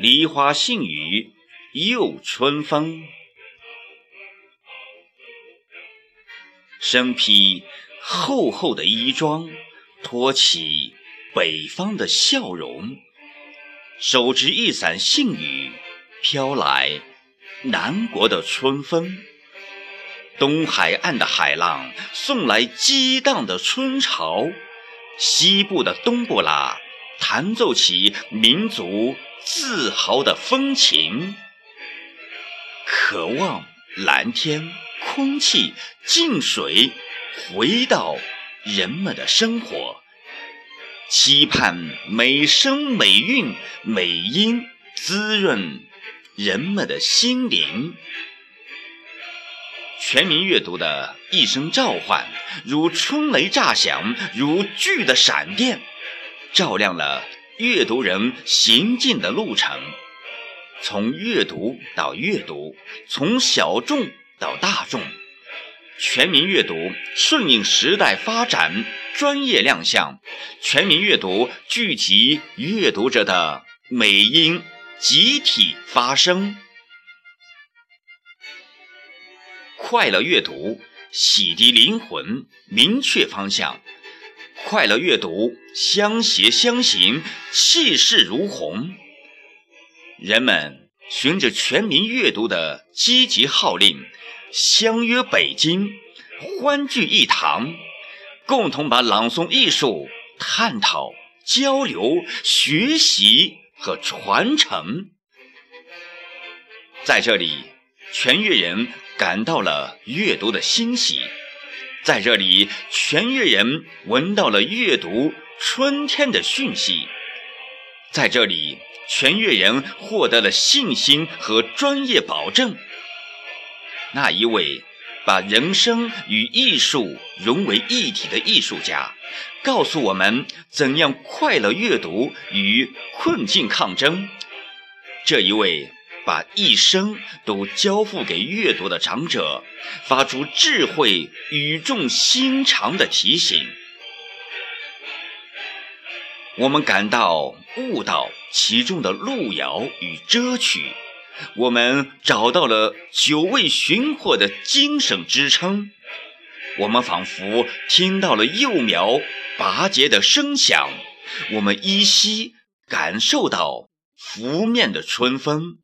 梨花杏雨又春风。身披厚厚的衣装，托起北方的笑容，手执一伞杏雨，飘来南国的春风。东海岸的海浪送来激荡的春潮，西部的冬不拉弹奏起民族自豪的风情。渴望蓝天。空气、净水回到人们的生活，期盼美声、美韵、美音滋润人们的心灵。全民阅读的一声召唤，如春雷炸响，如巨的闪电，照亮了阅读人行进的路程。从阅读到阅读，从小众。到大众，全民阅读顺应时代发展，专业亮相。全民阅读聚集阅读者的美音，集体发声。快乐阅读洗涤灵魂，明确方向。快乐阅读相携相行，气势如虹。人们循着全民阅读的积极号令。相约北京，欢聚一堂，共同把朗诵艺术探讨、交流、学习和传承。在这里，全粤人感到了阅读的欣喜；在这里，全粤人闻到了阅读春天的讯息；在这里，全粤人获得了信心和专业保证。那一位把人生与艺术融为一体的艺术家，告诉我们怎样快乐阅读与困境抗争。这一位把一生都交付给阅读的长者，发出智慧语重心长的提醒。我们感到悟到其中的路遥与遮曲。我们找到了久未寻获的精神支撑，我们仿佛听到了幼苗拔节的声响，我们依稀感受到拂面的春风，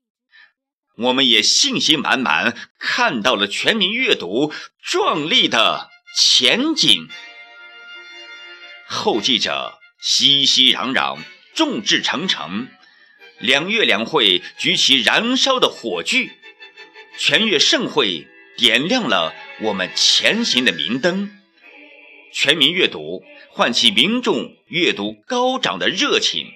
我们也信心满满看到了全民阅读壮丽的前景。后继者熙熙攘攘，众志成城。两月两会举起燃烧的火炬，全月盛会点亮了我们前行的明灯。全民阅读唤起民众阅读高涨的热情，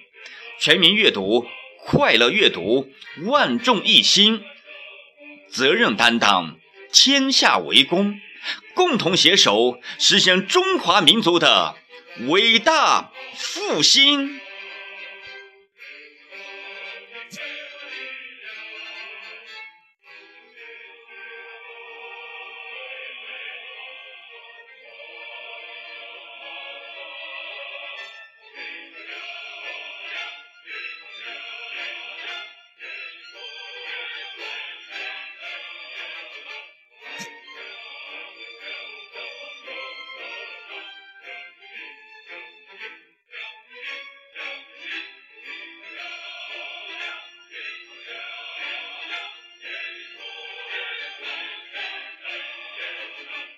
全民阅读快乐阅读万众一心，责任担当天下为公，共同携手实现中华民族的伟大复兴。